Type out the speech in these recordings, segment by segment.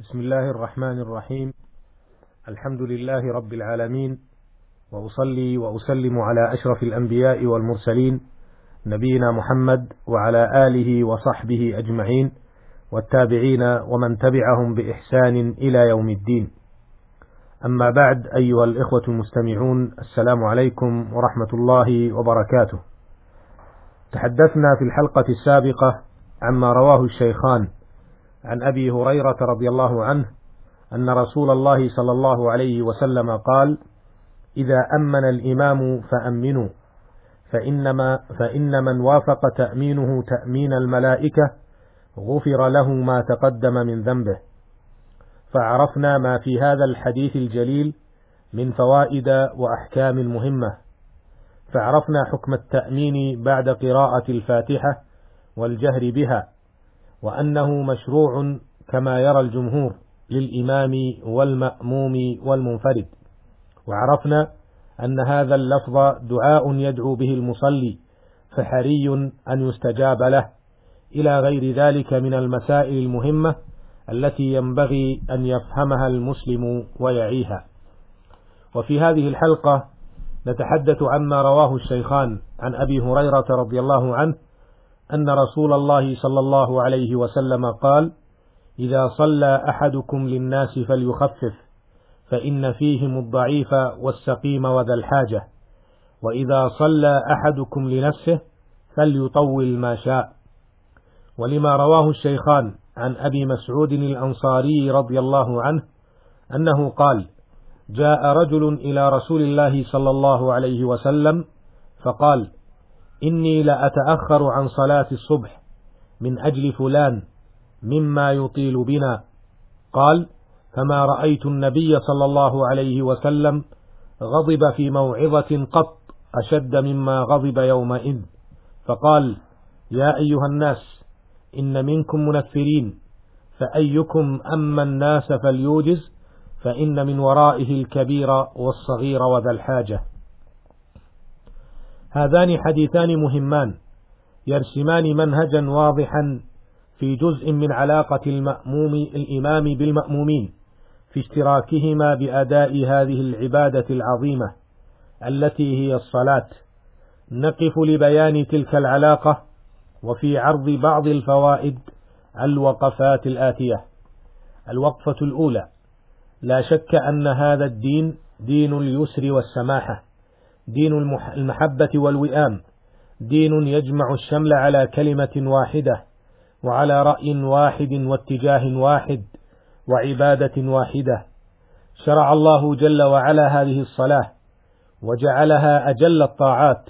بسم الله الرحمن الرحيم. الحمد لله رب العالمين وأصلي وأسلم على أشرف الأنبياء والمرسلين نبينا محمد وعلى آله وصحبه أجمعين والتابعين ومن تبعهم بإحسان إلى يوم الدين. أما بعد أيها الإخوة المستمعون السلام عليكم ورحمة الله وبركاته. تحدثنا في الحلقة السابقة عما رواه الشيخان عن أبي هريرة رضي الله عنه أن رسول الله صلى الله عليه وسلم قال إذا أمن الإمام فأمنوا فإنما فان من وافق تأمينه تأمين الملائكة غفر له ما تقدم من ذنبه. فعرفنا ما في هذا الحديث الجليل من فوائد وأحكام مهمة. فعرفنا حكم التأمين بعد قراءة الفاتحة والجهر بها. وأنه مشروع كما يرى الجمهور للإمام والمأموم والمنفرد. وعرفنا أن هذا اللفظ دعاء يدعو به المصلي فحري أن يستجاب له. إلى غير ذلك من المسائل المهمة التي ينبغي أن يفهمها المسلم ويعيها. وفي هذه الحلقة نتحدث عما رواه الشيخان عن أبي هريرة رضي الله عنه أن رسول الله صلى الله عليه وسلم قال: إذا صلى أحدكم للناس فليخفف، فإن فيهم الضعيف والسقيم وذا الحاجة، وإذا صلى أحدكم لنفسه فليطول ما شاء. ولما رواه الشيخان عن أبي مسعود الأنصاري رضي الله عنه أنه قال: جاء رجل إلى رسول الله صلى الله عليه وسلم فقال: إني لأتأخر عن صلاة الصبح من أجل فلان مما يطيل بنا. قال فما رأيت النبي صلى الله عليه وسلم غضب في موعظة قط أشد مما غضب يومئذ. فقال يا أيها الناس إن منكم منفرين فأيكم أما الناس فليوجز فإن من ورائه الكبير والصغير وذا الحاجة. هذان حديثان مهمان يرسمان منهجا واضحا في جزء من علاقة المأموم الإمام بالمأمومين في اشتراكهما بأداء هذه العبادة العظيمة التي هي الصلاة. نقف لبيان تلك العلاقة وفي عرض بعض الفوائد الوقفات الآتية. الوقفة الأولى لا شك أن هذا الدين دين اليسر والسماحة. دين المحبة والوئام دين يجمع الشمل على كلمة واحدة وعلى رأي واحد واتجاه واحد وعبادة واحدة. شرع الله جل وعلا هذه الصلاة وجعلها أجل الطاعات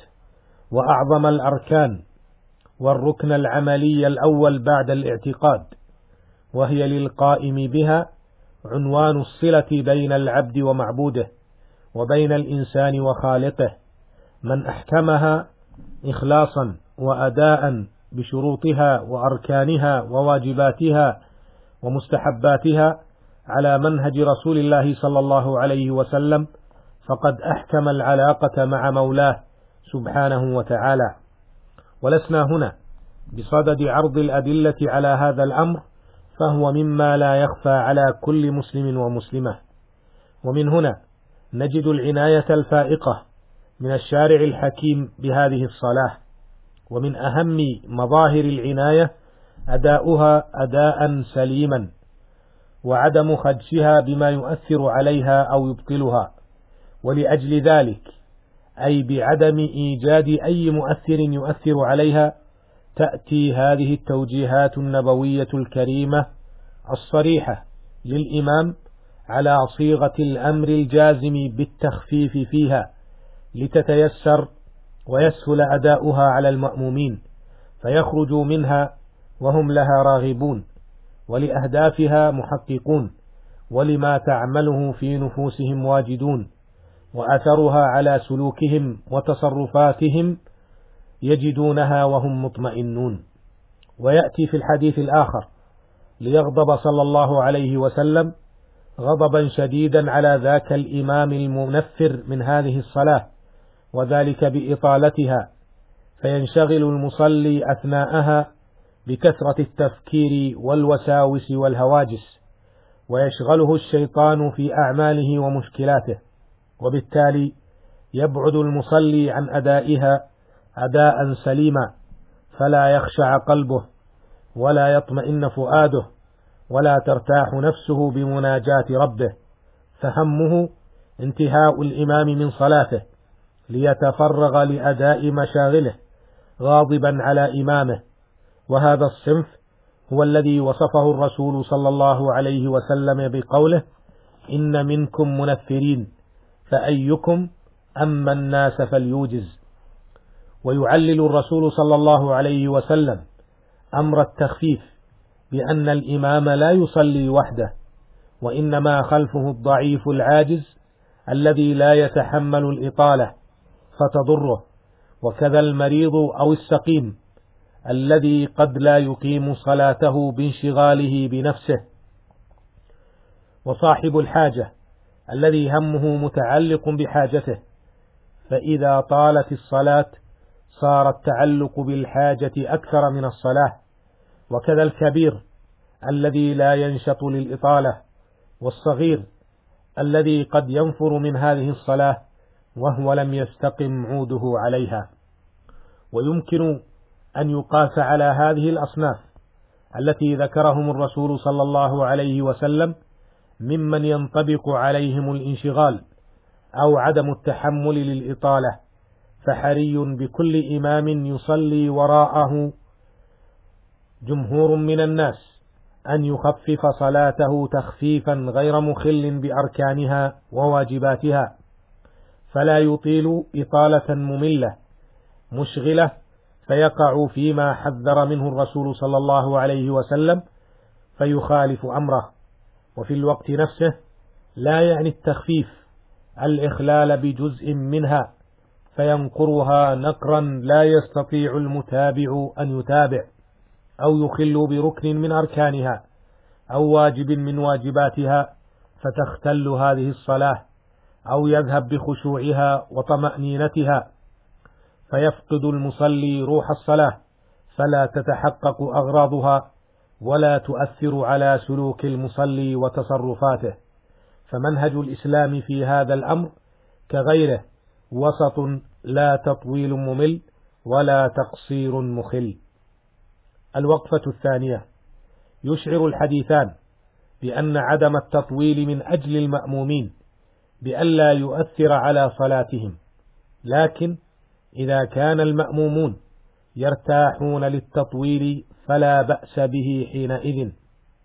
وأعظم الأركان والركن العملي الأول بعد الاعتقاد وهي للقائم بها عنوان الصلة بين العبد ومعبوده. وبين الإنسان وخالقه من أحكمها إخلاصا وأداء بشروطها وأركانها وواجباتها ومستحباتها على منهج رسول الله صلى الله عليه وسلم فقد أحكم العلاقة مع مولاه سبحانه وتعالى. ولسنا هنا بصدد عرض الأدلة على هذا الأمر فهو مما لا يخفى على كل مسلم ومسلمة. ومن هنا نجد العناية الفائقة من الشارع الحكيم بهذه الصلاة ومن أهم مظاهر العناية أداؤها أداء سليما وعدم خدشها بما يؤثر عليها أو يبطلها ولأجل ذلك أي بعدم إيجاد أي مؤثر يؤثر عليها تأتي هذه التوجيهات النبوية الكريمة الصريحة للإمام على صيغة الأمر الجازم بالتخفيف فيها لتتيسر ويسهل أداؤها على المأمومين فيخرجوا منها وهم لها راغبون ولأهدافها محققون ولما تعمله في نفوسهم واجدون وأثرها على سلوكهم وتصرفاتهم يجدونها وهم مطمئنون. ويأتي في الحديث الآخر ليغضب صلى الله عليه وسلم غضبا شديدا على ذاك الإمام المنفر من هذه الصلاة وذلك بإطالتها فينشغل المصلي أثناءها بكثرة التفكير والوساوس والهواجس ويشغله الشيطان في أعماله ومشكلاته وبالتالي يبعد المصلي عن أدائها أداء سليما فلا يخشع قلبه ولا يطمئن فؤاده. ولا ترتاح نفسه بمناجاة ربه فهمه انتهاء الإمام من صلاته ليتفرغ لأداء مشاغله غاضبا على إمامه. وهذا الصنف هو الذي وصفه الرسول صلى الله عليه وسلم بقوله إن منكم منفرين فأيكم أما الناس فليوجز. ويعلل الرسول صلى الله عليه وسلم أمر التخفيف بأن الإمام لا يصلي وحده وإنما خلفه الضعيف العاجز الذي لا يتحمل الإطالة فتضره وكذا المريض أو السقيم الذي قد لا يقيم صلاته بانشغاله بنفسه. وصاحب الحاجة الذي همه متعلق بحاجته فإذا طالت الصلاة صار التعلق بالحاجة أكثر من الصلاة. وكذا الكبير الذي لا ينشط للإطالة والصغير الذي قد ينفر من هذه الصلاة وهو لم يستقم عوده عليها. ويمكن أن يقاس على هذه الأصناف التي ذكرهم الرسول صلى الله عليه وسلم ممن ينطبق عليهم الانشغال أو عدم التحمل للإطالة فحري بكل إمام يصلي وراءه جمهور من الناس أن يخفف صلاته تخفيفا غير مخل بأركانها وواجباتها فلا يطيل إطالة مملة مشغلة فيقع فيما حذر منه الرسول صلى الله عليه وسلم فيخالف أمره. وفي الوقت نفسه لا يعني التخفيف الإخلال بجزء منها فينقرها نقرا لا يستطيع المتابع أن يتابع. أو يخل بركن من أركانها أو واجب من واجباتها فتختل هذه الصلاة أو يذهب بخشوعها وطمأنينتها فيفقد المصلي روح الصلاة فلا تتحقق أغراضها ولا تؤثر على سلوك المصلي وتصرفاته فمنهج الإسلام في هذا الأمر كغيره وسط لا تطويل ممل ولا تقصير مخل الوقفة الثانية. يشعر الحديثان بأن عدم التطويل من أجل المأمومين بألا يؤثر على صلاتهم. لكن إذا كان المأمومون يرتاحون للتطويل فلا بأس به حينئذ.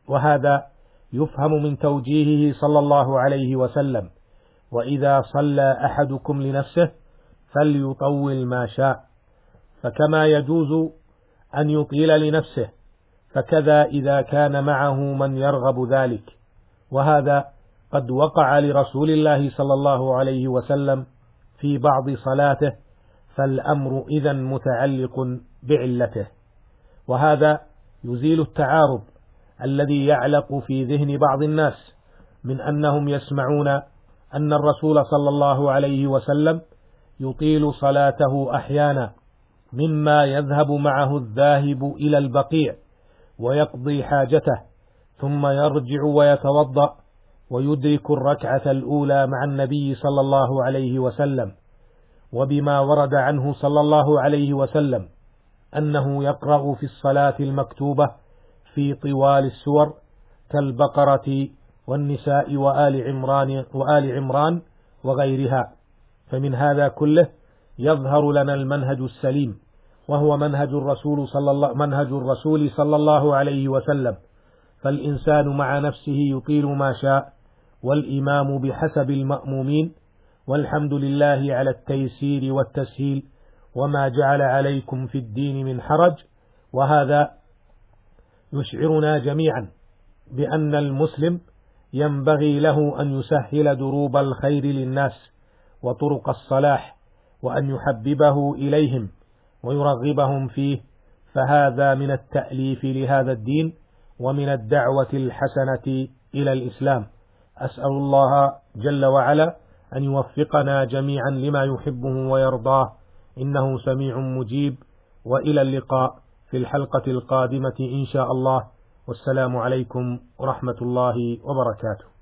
وهذا يفهم من توجيهه صلى الله عليه وسلم. وإذا صلى أحدكم لنفسه فليطول ما شاء. فكما يجوز أن يطيل لنفسه فكذا إذا كان معه من يرغب ذلك. وهذا قد وقع لرسول الله صلى الله عليه وسلم في بعض صلاته فالأمر إذا متعلق بعلته. وهذا يزيل التعارض الذي يعلق في ذهن بعض الناس من أنهم يسمعون أن الرسول صلى الله عليه وسلم يطيل صلاته أحيانا. مما يذهب معه الذاهب إلى البقيع ويقضي حاجته ثم يرجع ويتوضأ ويدرك الركعة الأولى مع النبي صلى الله عليه وسلم وبما ورد عنه صلى الله عليه وسلم أنه يقرأ في الصلاة المكتوبة في طوال السور كالبقرة والنساء وآل عمران وآل عمران وغيرها فمن هذا كله يظهر لنا المنهج السليم وهو منهج الرسول صلى الله منهج الرسول صلى الله عليه وسلم. فالإنسان مع نفسه يطيل ما شاء والإمام بحسب المأمومين والحمد لله على التيسير والتسهيل وما جعل عليكم في الدين من حرج. وهذا يشعرنا جميعا بأن المسلم ينبغي له أن يسهل دروب الخير للناس وطرق الصلاح وأن يحببه إليهم. ويرغبهم فيه فهذا من التأليف لهذا الدين ومن الدعوة الحسنة إلى الإسلام. أسأل الله جل وعلا أن يوفقنا جميعا لما يحبه ويرضاه. إنه سميع مجيب. وإلى اللقاء في الحلقة القادمة إن شاء الله. والسلام عليكم ورحمة الله وبركاته.